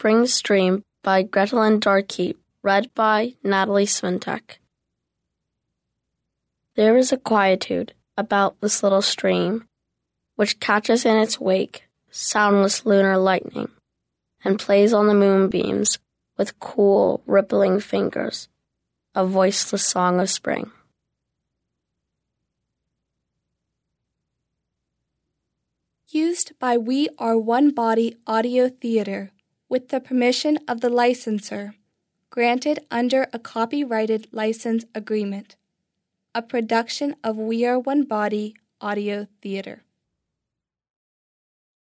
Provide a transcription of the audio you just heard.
Spring Stream by Grettelyn Darkey, read by Nataly Smyntek. There is a quietude about this little stream, which catches in its wake soundless lunar lightning and plays on the moonbeams with cool, rippling fingers, a voiceless song of spring. Used by We Are One Body Audio Theater with the permission of the licensor, granted under a copyrighted license agreement. A production of We Are One Body Audio Theater.